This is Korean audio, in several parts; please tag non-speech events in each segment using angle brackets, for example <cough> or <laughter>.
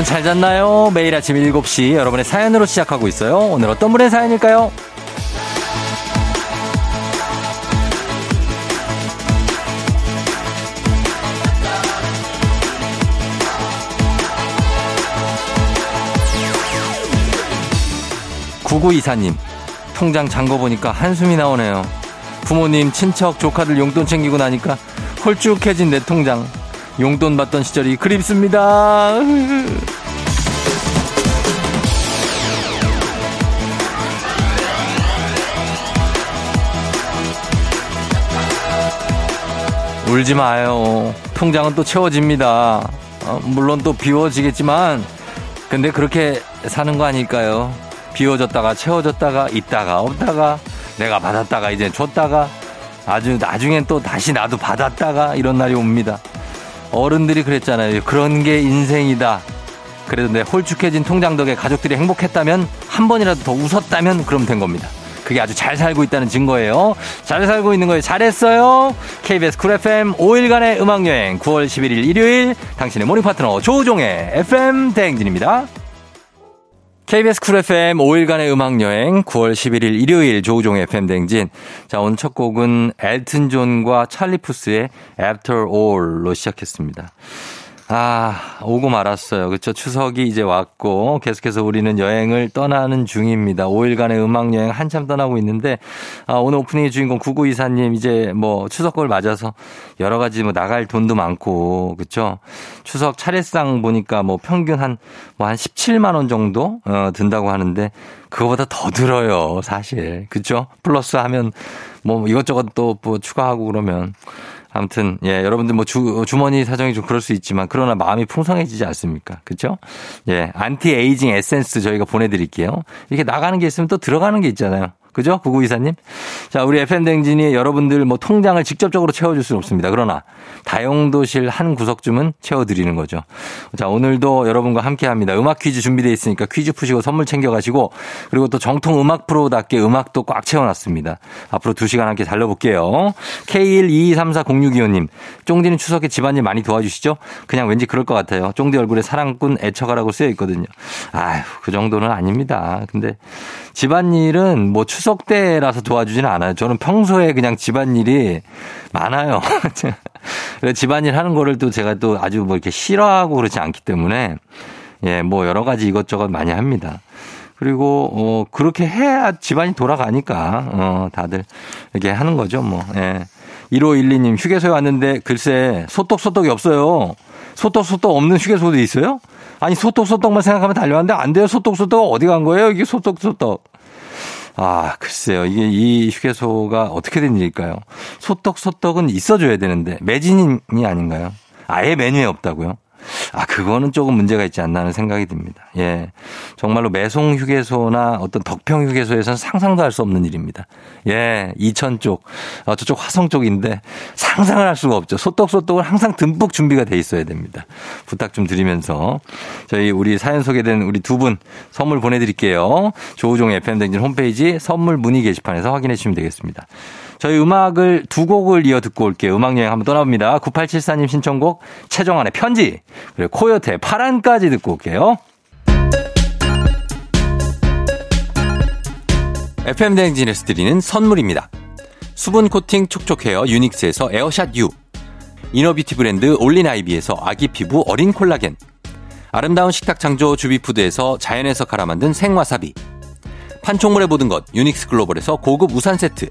여러분 잘 잤나요? 매일 아침 7시 여러분의 사연으로 시작하고 있어요. 오늘 어떤 분의 사연일까요? 9924님, 통장 잔거 보니까 한숨이 나오네요. 부모님, 친척, 조카들 용돈 챙기고 나니까 홀쭉해진 내 통장. 용돈 받던 시절이 그립습니다. 울지 마요. 통장은 또 채워집니다. 어, 물론 또 비워지겠지만, 근데 그렇게 사는 거 아닐까요? 비워졌다가 채워졌다가 있다가 없다가 내가 받았다가 이제 줬다가 아주 나중엔 또 다시 나도 받았다가 이런 날이 옵니다. 어른들이 그랬잖아요. 그런 게 인생이다. 그래도 내 홀쭉해진 통장 덕에 가족들이 행복했다면 한 번이라도 더 웃었다면 그럼 된 겁니다. 그게 아주 잘 살고 있다는 증거예요. 잘 살고 있는 거예요. 잘했어요. KBS Cool FM 5일간의 음악여행 9월 11일 일요일 당신의 모닝 파트너 조우종의 FM 대행진입니다. KBS Cool FM 5일간의 음악 여행 9월 11일 일요일 조우종의 FM 댕진. 자, 오늘 첫 곡은 엘튼 존과 찰리 푸스의 After All로 시작했습니다. 아, 오고 말았어요. 그렇죠. 추석이 이제 왔고 계속해서 우리는 여행을 떠나는 중입니다. 5일간의 음악 여행 한참 떠나고 있는데 아, 오늘 오프닝의 주인공 9924님 이제 뭐 추석을 맞아서 여러 가지 뭐 나갈 돈도 많고 그렇죠. 추석 차례상 보니까 뭐 평균 한 뭐한 뭐 17만 원 정도 어, 든다고 하는데 그거보다 더 들어요, 사실. 그렇죠? 플러스 하면 뭐 이것저것 또 뭐 추가하고 그러면 아무튼 예 여러분들 뭐 주, 주머니 사정이 좀 그럴 수 있지만 그러나 마음이 풍성해지지 않습니까? 그렇죠? 예 안티 에이징 에센스 저희가 보내드릴게요. 이렇게 나가는 게 있으면 또 들어가는 게 있잖아요. 그죠? 구구이사님. 자, 우리 FM댕진이 여러분들 뭐 통장을 직접적으로 채워줄 수는 없습니다. 그러나 다용도실 한 구석쯤은 채워드리는 거죠. 자, 오늘도 여러분과 함께 합니다. 음악 퀴즈 준비되어 있으니까 퀴즈 푸시고 선물 챙겨가시고 그리고 또 정통 음악 프로답게 음악도 꽉 채워놨습니다. 앞으로 두 시간 함께 달려볼게요. K122340625님. 쫑디는 추석에 집안일 많이 도와주시죠? 그냥 왠지 그럴 것 같아요. 쫑디 얼굴에 사랑꾼 애처가라고 쓰여 있거든요. 아휴, 그 정도는 아닙니다. 근데 집안일은 뭐 추석 때라서 도와주지는 않아요. 저는 평소에 그냥 집안일이 많아요. <laughs> 집안일 하는 거를 또 제가 또 아주 뭐 이렇게 싫어하고 그렇지 않기 때문에 예, 뭐 여러 가지 이것저것 많이 합니다. 그리고 어 그렇게 해야 집안이 돌아가니까 어 다들 이렇게 하는 거죠, 뭐. 예. 1512님 휴게소에 왔는데 글쎄 소떡소떡이 없어요. 소떡소떡 없는 휴게소도 있어요? 아니 소떡소떡만 생각하면 달려왔는데 안 돼요. 소떡소떡 어디 간 거예요? 이게 소떡소떡. 아, 글쎄요. 이게 이 휴게소가 어떻게 된 일일까요? 소떡, 소떡은 있어줘야 되는데, 매진이 아닌가요? 아예 메뉴에 없다고요? 아, 그거는 조금 문제가 있지 않나 하는 생각이 듭니다. 예. 정말로 매송 휴게소나 어떤 덕평 휴게소에서는 상상도 할 수 없는 일입니다. 예. 이천 쪽, 어, 저쪽 화성 쪽인데 상상을 할 수가 없죠. 소떡소떡은 항상 듬뿍 준비가 돼 있어야 됩니다. 부탁 좀 드리면서 저희 우리 사연 소개된 우리 두 분 선물 보내드릴게요. 조우종 FM댕진 홈페이지 선물 문의 게시판에서 확인해 주시면 되겠습니다. 저희 음악을 두 곡을 이어 듣고 올게요. 음악여행 한번 떠나봅니다. 9874님 신청곡 최정환의 편지 그리고 코요태 파란까지 듣고 올게요. FM 대행진에서 드리는 선물입니다. 수분 코팅 촉촉 헤어 유닉스에서 에어샷 U inner beauty 브랜드 올린아이비에서 아기 피부 어린 콜라겐 아름다운 식탁 창조 주비푸드에서 자연에서 갈아 만든 생와사비 판촉물의 모든 것 유닉스 글로벌에서 고급 우산 세트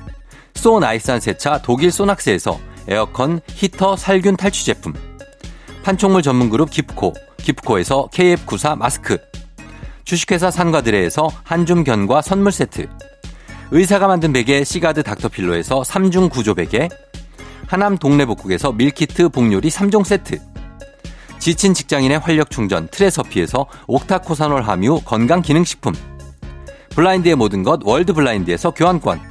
so nice한 세차 독일 소낙스에서 에어컨 히터 살균 탈취 제품. 판촉물 전문 그룹 기프코 기프코에서 KF94 마스크. 주식회사 산과드레에서 한줌 견과 선물 세트. 의사가 만든 베개 시가드 닥터필로에서 3중 구조 베개. 하남 동네복국에서 밀키트 복요리 3종 세트. 지친 직장인의 활력 충전 트레서피에서 옥타코사놀 함유 건강기능식품. 블라인드의 모든 것 월드 블라인드에서 교환권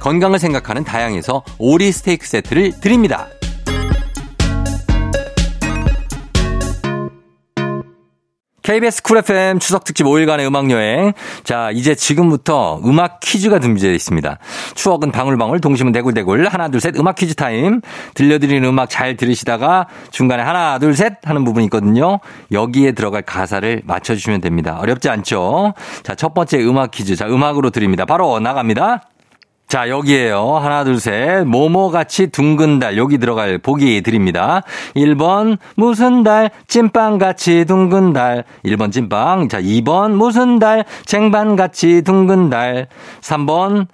건강을 생각하는 다향에서 오리 스테이크 세트를 드립니다. KBS Cool FM 추석 특집 5일간의 음악 여행. 자, 이제 지금부터 음악 퀴즈가 준비되어 있습니다. 추억은 방울방울, 동심은 대굴대굴. 하나, 둘, 셋. 음악 퀴즈 타임. 들려드리는 음악 잘 들으시다가 중간에 하나, 둘, 셋 하는 부분이 있거든요. 여기에 들어갈 가사를 맞춰주시면 됩니다. 어렵지 않죠? 자, 첫 번째 음악 퀴즈. 자, 음악으로 드립니다. 바로 나갑니다. 자, 여기에요. 하나, 둘, 셋. 모모같이 둥근 달. 여기 들어갈 보기 드립니다. 1번, 무슨 달, 찐빵같이 둥근 달. 1번 찐빵. 자, 2번, 무슨 달, 쟁반같이 둥근 달. 3번,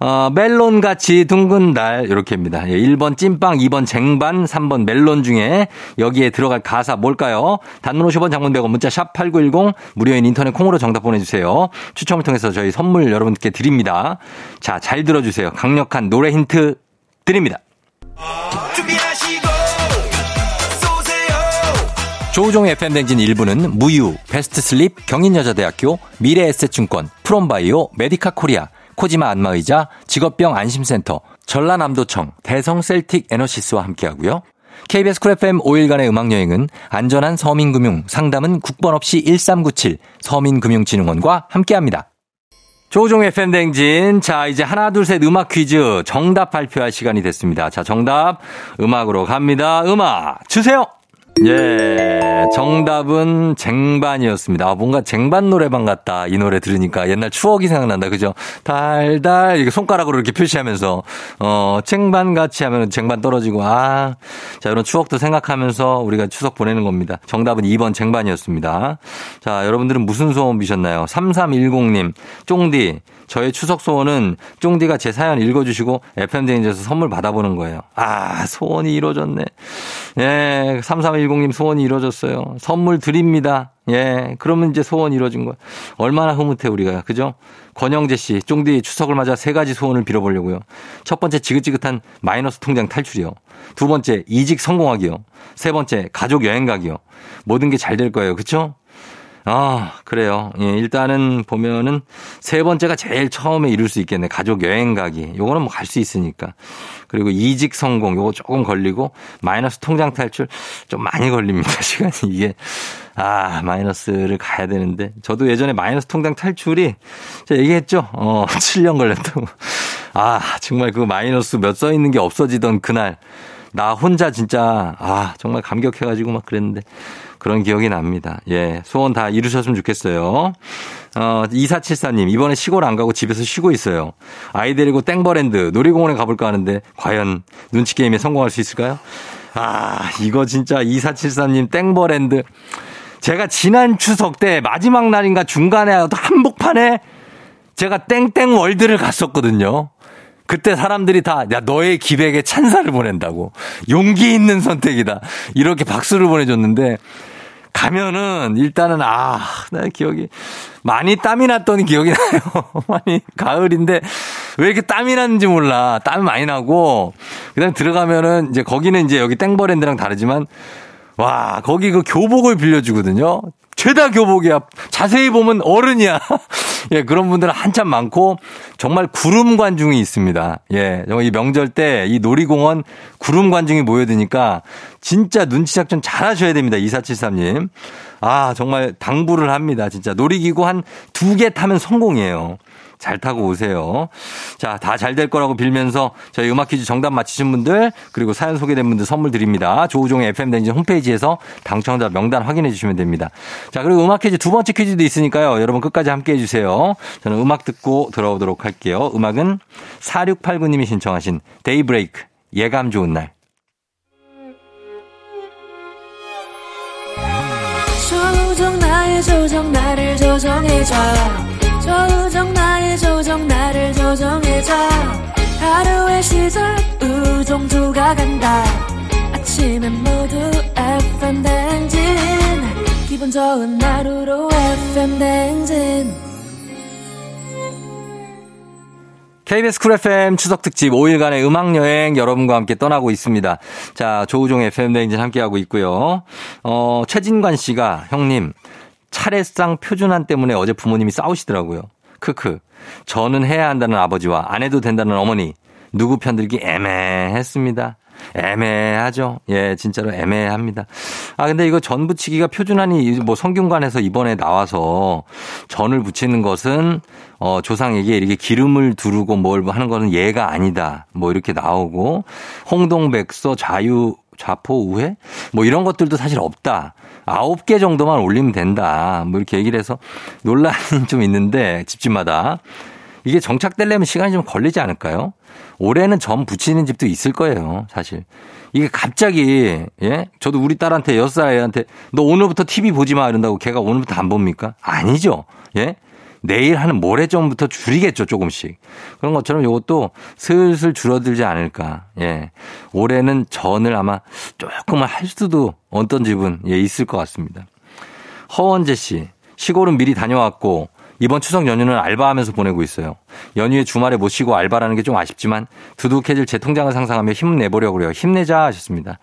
어, 멜론 같이 둥근 달 이렇게입니다. 1번 예, 찐빵, 2번 쟁반, 3번 멜론 중에 여기에 들어갈 가사 뭘까요? 단문 50원 장문 100원 문자 샵 8910 무료인 인터넷 콩으로 정답 보내주세요. 추첨을 통해서 저희 선물 여러분께 드립니다. 자, 잘 들어주세요. 강력한 노래 힌트 드립니다. 조우종의 FM댕진 1부는 무유, 베스트슬립, 경인여자대학교, 미래에셋증권, 프롬바이오, 메디카 코리아, 코지마 안마의자, 직업병 안심센터, 전라남도청, 대성 셀틱 에너시스와 함께하고요. KBS Cool FM 5일간의 음악여행은 안전한 서민금융, 상담은 국번 없이 1397 서민금융진흥원과 함께합니다. 조종의 팬댕진. 자, 이제 하나, 둘, 셋 음악 퀴즈 정답 발표할 시간이 됐습니다. 자, 정답 음악으로 갑니다. 음악 주세요! 예, 정답은 쟁반이었습니다. 아, 뭔가 쟁반 노래방 같다. 이 노래 들으니까 옛날 추억이 생각난다. 그죠? 달달, 이게 손가락으로 이렇게 표시하면서, 어, 쟁반 같이 하면 쟁반 떨어지고, 아, 자, 이런 추억도 생각하면서 우리가 추석 보내는 겁니다. 정답은 2번 쟁반이었습니다. 자, 여러분들은 무슨 소원 비셨나요? 3310님, 쫑디, 저의 추석 소원은 쫑디가 제 사연 읽어주시고 FM대행에서 선물 받아보는 거예요. 아, 소원이 이루어졌네. 예, 3310님 소원이 이루어졌어요. 선물 드립니다. 예, 그러면 이제 소원 이루어진 거야. 얼마나 흐뭇해, 우리가. 그죠? 권영재 씨, 쫑디 추석을 맞아 세 가지 소원을 빌어보려고요. 첫 번째, 지긋지긋한 마이너스 통장 탈출이요. 두 번째, 이직 성공하기요. 세 번째, 가족 여행 가기요. 모든 게 잘 될 거예요. 그쵸? 아, 그래요. 예, 일단은 보면은 세 번째가 제일 처음에 이룰 수 있겠네. 가족 여행 가기. 요거는 뭐 갈 수 있으니까. 그리고 이직 성공. 요거 조금 걸리고 마이너스 통장 탈출 좀 많이 걸립니다. <laughs> 시간이 이게. 아, 마이너스를 가야 되는데. 저도 예전에 마이너스 통장 탈출이 제가 얘기했죠. 어, <laughs> 7년 걸렸다고. 아, 정말 그 마이너스 몇 써 있는 게 없어지던 그날. 나 혼자 진짜, 아, 정말 감격해 가지고 막 그랬는데. 그런 기억이 납니다. 예. 소원 다 이루셨으면 좋겠어요. 어, 2474님, 이번에 시골 안 가고 집에서 쉬고 있어요. 아이 데리고 땡버랜드 놀이공원에 가볼까 하는데, 과연 눈치게임에 성공할 수 있을까요? 아, 이거 진짜 2474님 땡버랜드. 제가 지난 추석 때 마지막 날인가 중간에 한복판에 제가 땡땡 월드를 갔었거든요. 그때 사람들이 다, 야, 너의 기백에 찬사를 보낸다고. 용기 있는 선택이다. 이렇게 박수를 보내줬는데, 가면은 일단은 아, 나 기억이 많이 땀이 났던 기억이 나요. <laughs> 많이 가을인데 왜 이렇게 땀이 났는지 몰라. 땀이 많이 나고 그다음에 들어가면은 이제 거기는 이제 여기 땡버랜드랑 다르지만 와, 거기 그 교복을 빌려주거든요. 죄다 교복이야. 자세히 보면 어른이야. <laughs> 예, 그런 분들은 한참 많고 정말 구름 관중이 있습니다. 예, 이 명절 때 이 놀이공원 구름 관중이 모여드니까 진짜 눈치 작전 잘 하셔야 됩니다. 2473님. 아, 정말 당부를 합니다. 진짜 놀이기구 한 두 개 타면 성공이에요. 잘 타고 오세요. 자, 다 잘 될 거라고 빌면서 저희 음악 퀴즈 정답 맞히신 분들 그리고 사연 소개된 분들 선물 드립니다. 조우종의 FM 댕진 홈페이지에서 당첨자 명단 확인해 주시면 됩니다. 자, 그리고 음악 퀴즈 두 번째 퀴즈도 있으니까요. 여러분 끝까지 함께 해 주세요. 저는 음악 듣고 들어오도록 할게요. 음악은 4689님이 신청하신 데이브레이크 예감 좋은 날. 조우종 나의 조정 나를 조정해줘 조정 나의 조정 나를 조정해줘 하루의 시절 우정조가 간다 아침엔 모두 FM 댕진 기분 좋은 하루로 FM 댕진 KBS Cool FM 추석 특집 5일간의 음악 여행 여러분과 함께 떠나고 있습니다. 자, 조우종 FM 대행진 함께하고 있고요. 어, 최진관 씨가 형님 차례상 표준안 때문에 어제 부모님이 싸우시더라고요. 크크. 저는 해야 한다는 아버지와 안 해도 된다는 어머니. 누구 편들기 애매했습니다. 애매하죠. 예, 진짜로 애매합니다. 아, 근데 이거 전 부치기가 표준안이 뭐 성균관에서 이번에 나와서 전을 붙이는 것은 어, 조상에게 이렇게 기름을 두르고 뭘 하는 거는 예가 아니다. 뭐 이렇게 나오고 홍동백서 자유 좌포 우회 뭐 이런 것들도 사실 없다. 아홉 개 정도만 올리면 된다. 뭐 이렇게 얘기를 해서 논란이 <laughs> 좀 있는데 집집마다 이게 정착되려면 시간이 좀 걸리지 않을까요? 올해는 점 붙이는 집도 있을 거예요, 사실. 이게 갑자기, 예? 저도 우리 딸한테, 여섯 살 애한테, 너 오늘부터 TV 보지 마, 이런다고 걔가 오늘부터 안 봅니까? 아니죠. 예? 내일 하는 모레점부터 줄이겠죠, 조금씩. 그런 것처럼 이것도 슬슬 줄어들지 않을까. 예. 올해는 전을 아마 조금만 할 수도 어떤 집은 예, 있을 것 같습니다. 허원재 씨, 시골은 미리 다녀왔고, 이번 추석 연휴는 알바하면서 보내고 있어요. 연휴에 주말에 못 쉬고 알바라는 게 좀 아쉽지만 두둑해질 제 통장을 상상하며 힘내보려고 그래요. 힘내자 하셨습니다.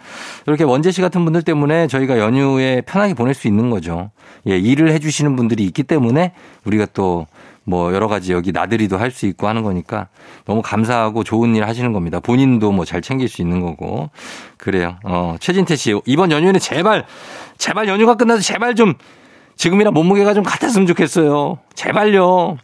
이렇게 원재 씨 같은 분들 때문에 저희가 연휴에 편하게 보낼 수 있는 거죠. 예, 일을 해주시는 분들이 있기 때문에 우리가 또 뭐 여러 가지 여기 나들이도 할 수 있고 하는 거니까 너무 감사하고 좋은 일 하시는 겁니다. 본인도 뭐 잘 챙길 수 있는 거고. 그래요. 어, 최진태 씨, 이번 연휴에는 제발, 제발 연휴가 끝나서 제발 좀 지금이랑 몸무게가 좀 같았으면 좋겠어요. 제발요.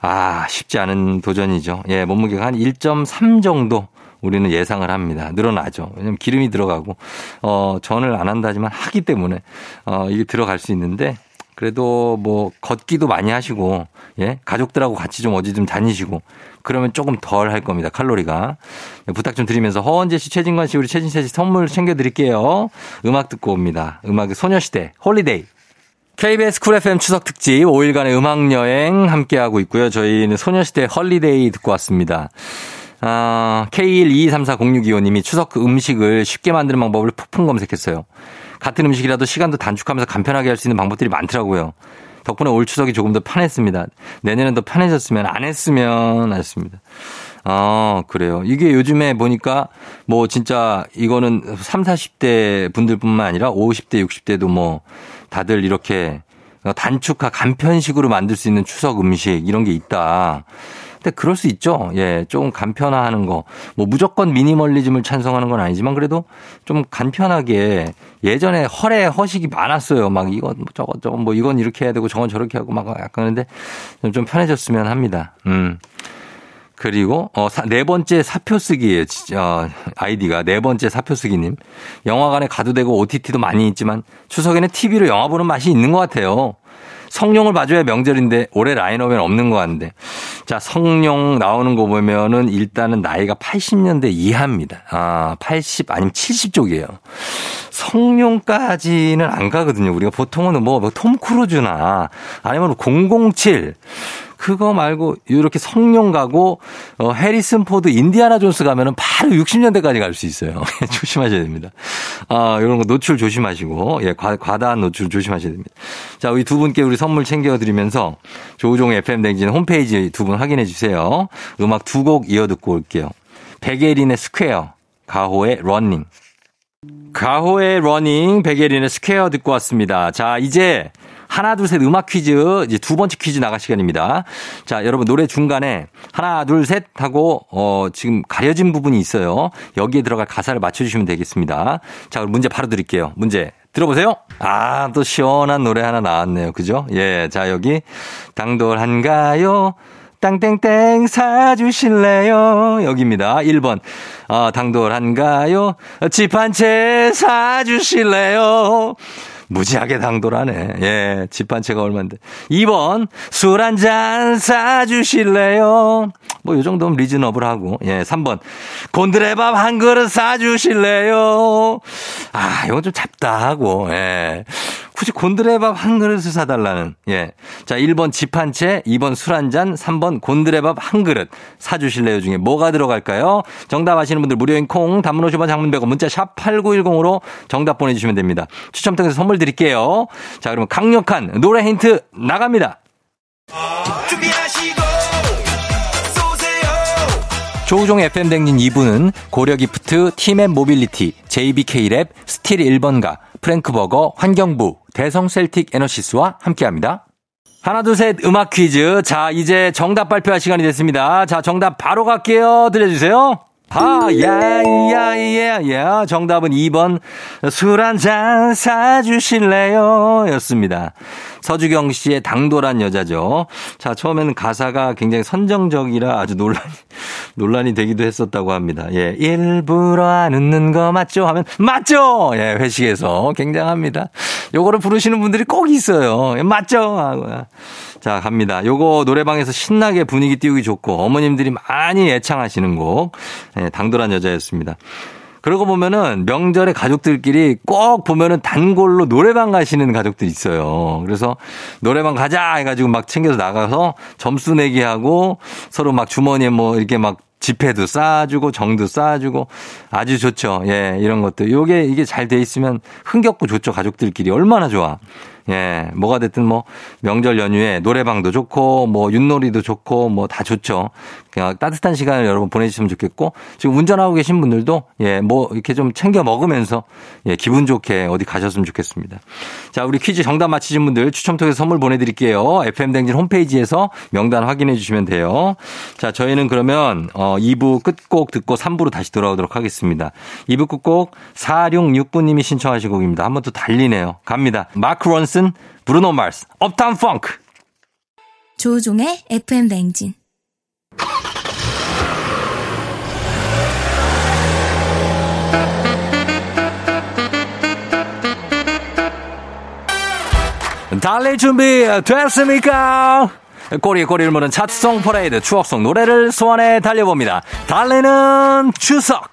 아, 쉽지 않은 도전이죠. 예, 몸무게가 한 1.3 정도 우리는 예상을 합니다. 늘어나죠. 왜냐면 기름이 들어가고, 어, 전을 안 한다지만 하기 때문에, 어, 이게 들어갈 수 있는데, 그래도 뭐, 걷기도 많이 하시고, 예, 가족들하고 같이 좀 어디 좀 다니시고, 그러면 조금 덜 할 겁니다. 칼로리가. 예, 부탁 좀 드리면서 허원재 씨, 최진관 씨, 우리 최진세 씨 선물 챙겨드릴게요. 음악 듣고 옵니다. 음악의 소녀시대, Holiday. KBS 쿨 FM 추석 특집 5일간의 음악 여행 함께하고 있고요. 저희는 소녀시대 Holiday 듣고 왔습니다. 아, K122340625님이 추석 음식을 쉽게 만드는 방법을 푹푹 검색했어요. 같은 음식이라도 시간도 단축하면서 간편하게 할 수 있는 방법들이 많더라고요. 덕분에 올 추석이 조금 더 편했습니다. 내년엔 더 편해졌으면 안 했으면 하셨습니다. 아, 그래요. 이게 요즘에 보니까 뭐 진짜 이거는 3, 40대 분들뿐만 아니라 50대, 60대도 뭐 다들 이렇게 단축화 간편식으로 만들 수 있는 추석 음식 이런 게 있다. 근데 그럴 수 있죠. 예, 좀 간편화하는 거. 뭐 무조건 미니멀리즘을 찬성하는 건 아니지만 그래도 좀 간편하게 예전에 허례 허식이 많았어요. 막 이건 뭐 저거 저거 뭐 이건 이렇게 해야 되고 저건 저렇게 하고 막 약간 근데 좀 편해졌으면 합니다. 음. 그리고 어, 네 번째 사표 쓰기예요. 어, 아이디가 네 번째 사표 쓰기님. 영화관에 가도 되고 OTT도 많이 있지만 추석에는 TV로 영화 보는 맛이 있는 것 같아요. 성룡을 봐줘야 명절인데 올해 라인업엔 없는 것 같은데. 자, 성룡 나오는 거 보면은 일단은 나이가 80년대 이하입니다. 아, 80 아니면 70 쪽이에요. 성룡까지는 안 가거든요. 우리가 보통은 뭐, 뭐 톰 크루즈나 아니면 007 그거 말고 이렇게 성룡 가고 어 해리슨 포드 인디아나 존스 가면은 바로 60년대까지 갈 수 있어요. <laughs> 조심하셔야 됩니다. 아, 이런 거 노출 조심하시고 예, 과, 과다한 노출 조심하셔야 됩니다. 자, 우리 두 분께 우리 선물 챙겨 드리면서 조우종 FM 댕진 홈페이지 두 분 확인해 주세요. 음악 두 곡 이어 듣고 올게요. 백예린의 Square, 가호의 Running. 가호의 Running, 백예린의 Square 듣고 왔습니다. 자, 이제 하나, 둘, 셋 음악 퀴즈, 이제 두 번째 퀴즈 나갈 시간입니다. 자, 여러분 노래 중간에 하나, 둘, 셋 하고, 어, 지금 가려진 부분이 있어요. 여기에 들어갈 가사를 맞춰주시면 되겠습니다. 자, 그럼 문제 바로 드릴게요. 문제 들어보세요. 아, 또 시원한 노래 하나 나왔네요. 그죠? 예. 자, 여기 당돌한가요? 땅땡땡 사주실래요? 여기입니다. 1번. 아, 당돌한가요? 집 한 채 사주실래요? 무지하게 당돌하네. 예, 집 한 채가 얼만데. 2번, 술 한 잔 사주실래요? 뭐, 요 정도면 리즈너블 하고. 예, 3번, 곤드레밥 한 그릇 사주실래요? 아, 이건 좀 잡다하고, 예. 굳이 곤드레밥 한 그릇을 사달라는, 예. 자, 1번 집 한 채, 2번 술 한 잔, 3번 곤드레밥 한 그릇 사주실래요 중에 뭐가 들어갈까요? 정답 아시는 분들 무료인 콩, 단문 50원 장문 100원 문자 샵 8910으로 정답 보내주시면 됩니다. 추첨 통해서 선물 드릴게요. 자, 그러면 강력한 노래 힌트 나갑니다. 준비하시 조우종 FM댕진 2부는 고려기프트, 팀앤 모빌리티, JBK랩, 스틸 1번가, 프랭크버거, 환경부, 대성셀틱 에너시스와 함께합니다. 하나, 둘, 셋, 음악 퀴즈. 자, 이제 정답 발표할 시간이 됐습니다. 자, 정답 바로 갈게요. 들려주세요. 아, 야, 야, 야, 야. 정답은 2번. 술 한잔 사주실래요? 였습니다. 서주경 씨의 당돌한 여자죠. 자, 처음에는 가사가 굉장히 선정적이라 아주 논란이, <laughs> 논란이 되기도 했었다고 합니다. 예, 일부러 안 웃는 거 맞죠? 하면, 맞죠! 예, 회식에서 굉장합니다. 요거를 부르시는 분들이 꼭 있어요. 예, 맞죠? 하고. 자, 갑니다. 요거 노래방에서 신나게 분위기 띄우기 좋고 어머님들이 많이 애창하시는 곡. 네, 당돌한 여자였습니다. 그러고 보면은 명절에 가족들끼리 꼭 보면은 단골로 노래방 가시는 가족들 있어요. 그래서 노래방 가자 해가지고 막 챙겨서 나가서 점수 내기 하고 서로 막 주머니에 뭐 이렇게 막 지폐도 쌓아주고 정도 쌓아주고 아주 좋죠. 예, 이런 것들. 요게 이게 잘 돼 있으면 흥겹고 좋죠. 가족들끼리 얼마나 좋아. 예, 뭐가 됐든 뭐 명절 연휴에 노래방도 좋고 뭐 윷놀이도 좋고 뭐 다 좋죠. 그냥 따뜻한 시간을 여러분 보내주시면 좋겠고 지금 운전하고 계신 분들도 예, 뭐 이렇게 좀 챙겨 먹으면서 예, 기분 좋게 어디 가셨으면 좋겠습니다. 자, 우리 퀴즈 정답 맞히신 분들 추첨 통해서 선물 보내드릴게요. FM댕진 홈페이지에서 명단 확인해 주시면 돼요. 자, 저희는 그러면 어 2부 끝곡 듣고 3부로 다시 돌아오도록 하겠습니다. 2부 끝곡 4669님이 신청하신 곡입니다. 한번또 달리네요. 갑니다. 마크 론슨, 브루노 마스, 업타운 펑크. 조종의 FM 뱅진. 달릴 준비 됐습니까? 꼬리에 꼬리를 무는 차트송 퍼레이드 추억송 노래를 소환해 달려봅니다. 달리는 추석!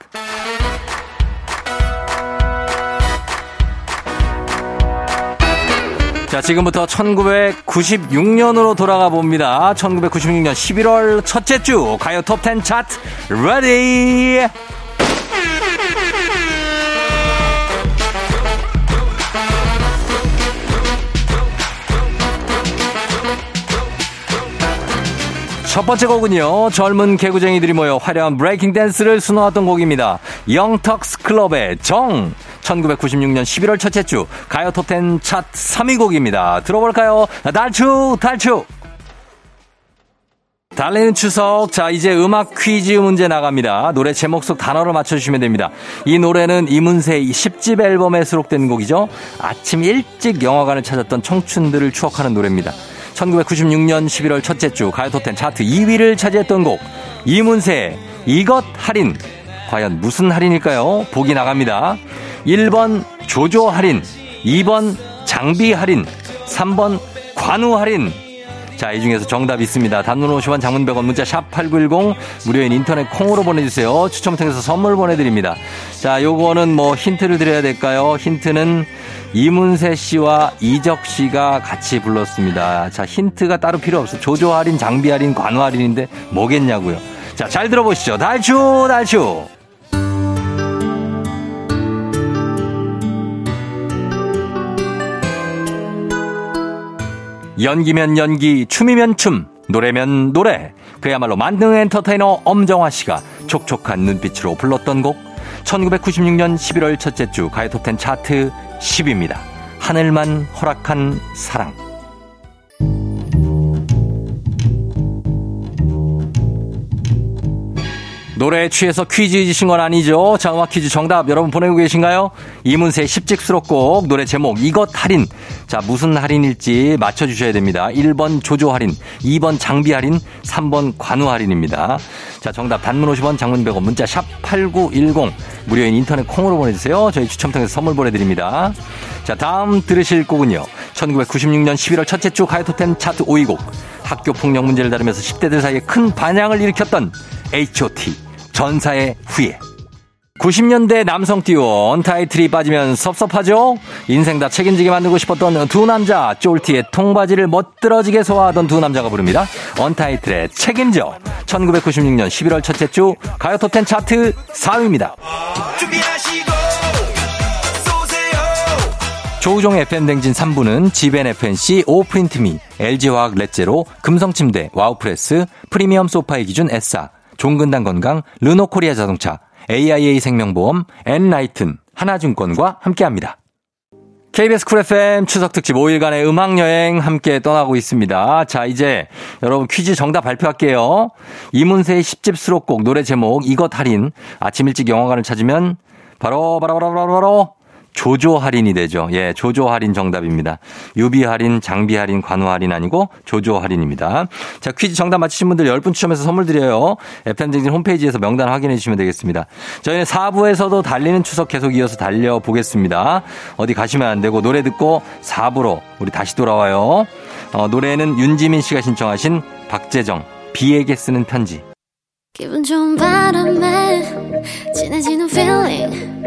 자, 지금부터 1996년으로 돌아가 봅니다. 1996년 11월 첫째 주 가요 톱10 차트 ready! 첫 번째 곡은요. 젊은 개구쟁이들이 모여 화려한 브레이킹 댄스를 수놓았던 곡입니다. 영턱스 클럽의 정. 1996년 11월 첫째 주 가요 톱10 차트 3위 곡입니다. 들어볼까요? 달추 달추. 달리는 추석. 자, 이제 음악 퀴즈 문제 나갑니다. 노래 제목 속 단어를 맞춰주시면 됩니다. 이 노래는 이문세의 10집 앨범에 수록된 곡이죠. 아침 일찍 영화관을 찾았던 청춘들을 추억하는 노래입니다. 1996년 11월 첫째 주 가요톱텐 차트 2위를 차지했던 곡 이문세 이것 할인 과연 무슨 할인일까요? 보기 나갑니다. 1번 조조 할인 2번 장비 할인 3번 관우 할인 자, 이 중에서 정답 있습니다. 단문 50원 장문 100원 문자 샵 8910 무료인 인터넷 콩으로 보내주세요. 추첨 통해서 선물 보내드립니다. 자, 요거는 뭐 힌트를 드려야 될까요? 힌트는 이문세 씨와 이적 씨가 같이 불렀습니다. 자, 힌트가 따로 필요 없어. 조조 할인, 장비 할인, 관우 할인인데 뭐겠냐고요. 자, 잘 들어보시죠. 달추, 달추. 연기면 연기, 춤이면 춤, 노래면 노래. 그야말로 만능 엔터테이너 엄정화 씨가 촉촉한 눈빛으로 불렀던 곡. 1996년 11월 첫째 주 가요톱텐 차트 10입니다. 하늘만 허락한 사랑. 노래에 취해서 퀴즈 잊으신 건 아니죠? 자, 음악 퀴즈 정답 여러분 보내고 계신가요? 이문세 10집 수록곡 노래 제목 이것 할인. 자, 무슨 할인일지 맞춰주셔야 됩니다. 1번 조조 할인, 2번 장비 할인, 3번 관우 할인입니다. 자, 정답 단문 50원, 장문 100원, 문자 샵 8910. 무료인 인터넷 콩으로 보내주세요. 저희 추첨 통해서 선물 보내드립니다. 자, 다음 들으실 곡은요. 1996년 11월 첫째 주 가요토텐 차트 5위 곡. 학교 폭력 문제를 다루면서 10대들 사이에 큰 반향을 일으켰던 H.O.T. 전사의 후예. 90년대 남성 듀오 언타이틀이 빠지면 섭섭하죠? 인생 다 책임지게 만들고 싶었던 두 남자 쫄티의 통바지를 멋들어지게 소화하던 두 남자가 부릅니다. 언타이틀의 책임져 1996년 11월 첫째 주 가요 톱텐 차트 4위입니다. 조우종 FM댕진 3부는 지벤 FNC, 오프린트미, LG화학 렛제로, 금성침대, 와우프레스, 프리미엄 소파의 기준 S사, 종근당 건강, 르노코리아 자동차, AIA 생명보험, 엔라이튼, 하나증권과 함께합니다. KBS 쿨 FM 추석 특집 5일간의 음악 여행 함께 떠나고 있습니다. 자, 이제 여러분 퀴즈 정답 발표할게요. 이문세의 10집 수록곡 노래 제목 이것 할인. 아침 일찍 영화관을 찾으면 바로 바로 바로 바로 바로 조조 할인이 되죠. 예, 조조 할인 정답입니다. 유비 할인, 장비 할인, 관우 할인 아니고 조조 할인입니다. 자, 퀴즈 정답 맞히신 분들 10분 추첨해서 선물 드려요. FM등진 홈페이지에서 명단 확인해 주시면 되겠습니다. 저희는 4부에서도 달리는 추석 계속 이어서 달려보겠습니다. 어디 가시면 안 되고 노래 듣고 4부로 우리 다시 돌아와요. 어, 노래는 윤지민 씨가 신청하신 박재정, 비에게 쓰는 편지. 기분 좋은 바람에 진해지는 feeling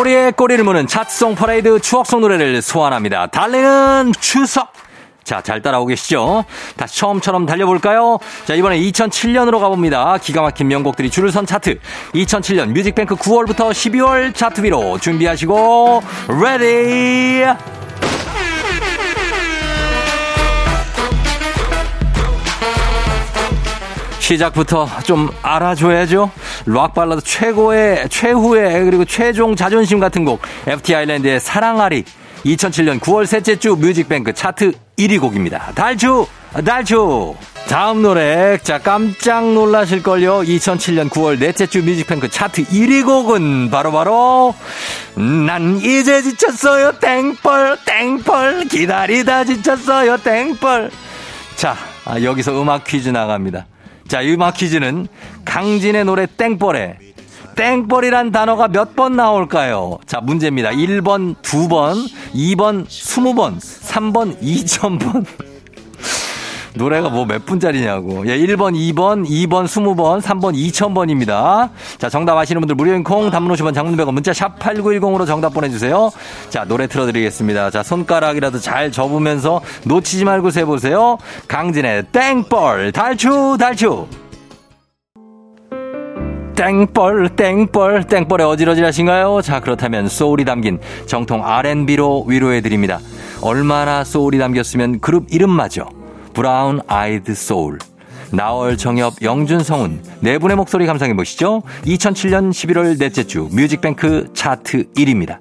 꼬리에 꼬리를 무는 차트송 퍼레이드 추억송 노래를 소환합니다. 달리는 추석! 자, 잘 따라오고 계시죠? 다시 처음처럼 달려볼까요? 자, 이번에 2007년으로 가봅니다. 기가 막힌 명곡들이 줄을 선 차트. 2007년 뮤직뱅크 9월부터 12월 차트 위로 준비하시고, Ready! 시작부터 좀 알아줘야죠. 락 발라드 최고의 최후의 그리고 최종 자존심 같은 곡. FT 아일랜드의 사랑앓이. 2007년 9월 셋째 주 뮤직뱅크 차트 1위 곡입니다. 달추 달추. 다음 노래 자 깜짝 놀라실걸요. 2007년 9월 넷째 주 뮤직뱅크 차트 1위 곡은 바로바로 난 이제 지쳤어요 땡벌 땡벌. 기다리다 지쳤어요 땡벌. 자 아, 여기서 음악 퀴즈 나갑니다 자, 이 음악 퀴즈는 강진의 노래 땡벌에 땡벌이란 단어가 몇 번 나올까요? 자, 문제입니다. 1번, 2번, 2번, 20번, 3번, 2000번. 노래가 뭐 몇 분짜리냐고. 예, 1번, 2번, 2번, 20번, 3번, 2000번입니다. 자, 정답 아시는 분들 무료인 콩, 단문 50원, 장문 100원, 문자 샵 8910으로 정답 보내주세요. 자, 노래 틀어드리겠습니다. 자, 손가락이라도 잘 접으면서 놓치지 말고 세보세요. 강진의 땡벌, 달추, 달추. 땡벌, 땡벌, 땡벌에 어질어질하신가요? 자, 그렇다면 소울이 담긴 정통 R&B로 위로해드립니다. 얼마나 소울이 담겼으면 그룹 이름마저 브라운 아이드 소울. 나얼 정엽, 영준 성훈 네 분의 목소리 감상해 보시죠. 2007년 11월 넷째 주 뮤직뱅크 차트 1위입니다.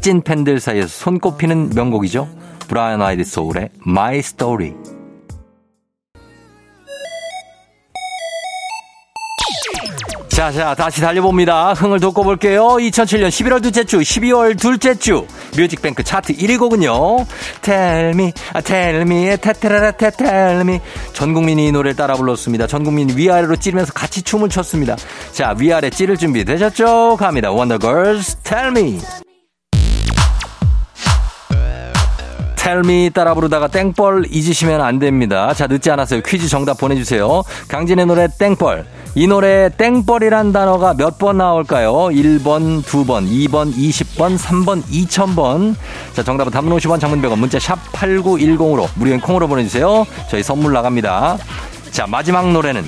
찐 팬들 사이에서 손꼽히는 명곡이죠. 브라운 아이드 소울의 My Story. 자, 자, 다시 달려봅니다. 흥을 돋궈볼게요. 2007년 11월 둘째 주, 12월 둘째 주, 뮤직뱅크 차트 1위 곡은요. Tell me, 아, tell me, 테테라라, tell me. 전 국민이 이 노래를 따라 불렀습니다. 전 국민 위아래로 찌르면서 같이 춤을 췄습니다. 자, 위아래 찌를 준비 되셨죠? 갑니다. Wondergirls, tell me. 텔미 따라 부르다가 땡벌 잊으시면 안 됩니다. 자, 늦지 않았어요. 퀴즈 정답 보내주세요. 강진의 노래 땡벌. 이 노래 땡벌이란 단어가 몇 번 나올까요? 1번, 2번, 2번, 20번, 3번, 2000번. 자, 정답은 단문 50원, 장문 100원, 문자 샵 8910으로 무료인 콩으로 보내주세요. 저희 선물 나갑니다. 자, 마지막 노래는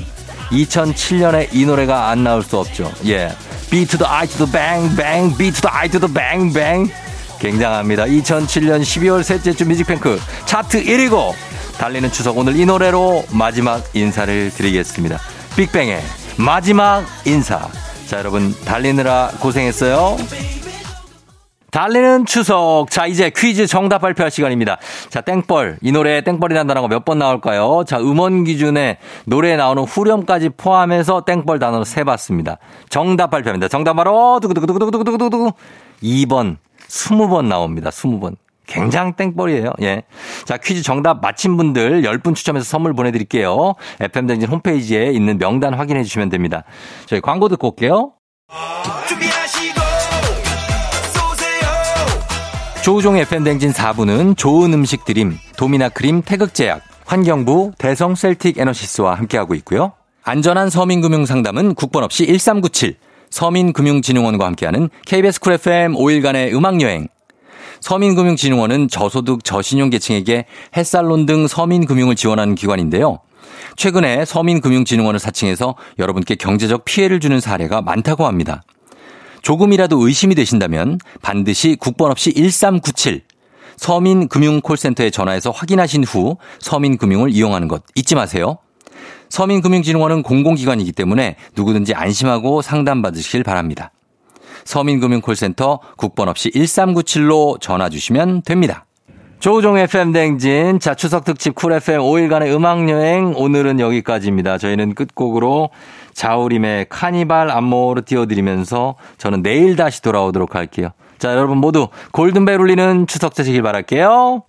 2007년에 이 노래가 안 나올 수 없죠. 예. B to the I to the bang, bang, B to the I to the bang, bang. 굉장합니다. 2007년 12월 셋째 주 뮤직뱅크 차트 1위고 달리는 추석 오늘 이 노래로 마지막 인사를 드리겠습니다. 빅뱅의 마지막 인사. 자, 여러분 달리느라 고생했어요. 달리는 추석. 자, 이제 퀴즈 정답 발표할 시간입니다. 자, 땡벌. 이 노래 땡벌이라는 단어가 몇 번 나올까요? 자, 음원 기준에 노래에 나오는 후렴까지 포함해서 땡벌 단어로 세봤습니다. 정답 발표합니다. 정답 바로 두구두구두구두구두구두구 2번. 20번 나옵니다. 20번. 굉장히 땡벌이에요. 예. 자, 퀴즈 정답 맞힌 분들 10분 추첨해서 선물 보내드릴게요. FM댕진 홈페이지에 있는 명단 확인해 주시면 됩니다. 저희 광고 듣고 올게요. 준비하시고 쏘세요 조우종 FM댕진 4부는 좋은 음식 드림, 도미나 크림 태극제약, 환경부 대성 셀틱 에너시스와 함께하고 있고요. 안전한 서민금융 상담은 국번 없이 1397, 서민금융진흥원과 함께하는 KBS 쿨 FM 5일간의 음악여행, 서민금융진흥원은 저소득 저신용 계층에게 햇살론 등 서민금융을 지원하는 기관인데요. 최근에 서민금융진흥원을 사칭해서 여러분께 경제적 피해를 주는 사례가 많다고 합니다. 조금이라도 의심이 되신다면 반드시 국번 없이 1397 서민금융콜센터에 전화해서 확인하신 후 서민금융을 이용하는 것 잊지 마세요. 서민금융진흥원은 공공기관이기 때문에 누구든지 안심하고 상담받으시길 바랍니다. 서민금융콜센터 국번 없이 1397로 전화 주시면 됩니다. 조우종 FM 댕진. 자, 추석 특집 쿨 FM 5일간의 음악여행. 오늘은 여기까지입니다. 저희는 끝곡으로 자우림의 카니발 안무를 띄워드리면서 저는 내일 다시 돌아오도록 할게요. 자, 여러분 모두 골든벨 울리는 추석 되시길 바랄게요.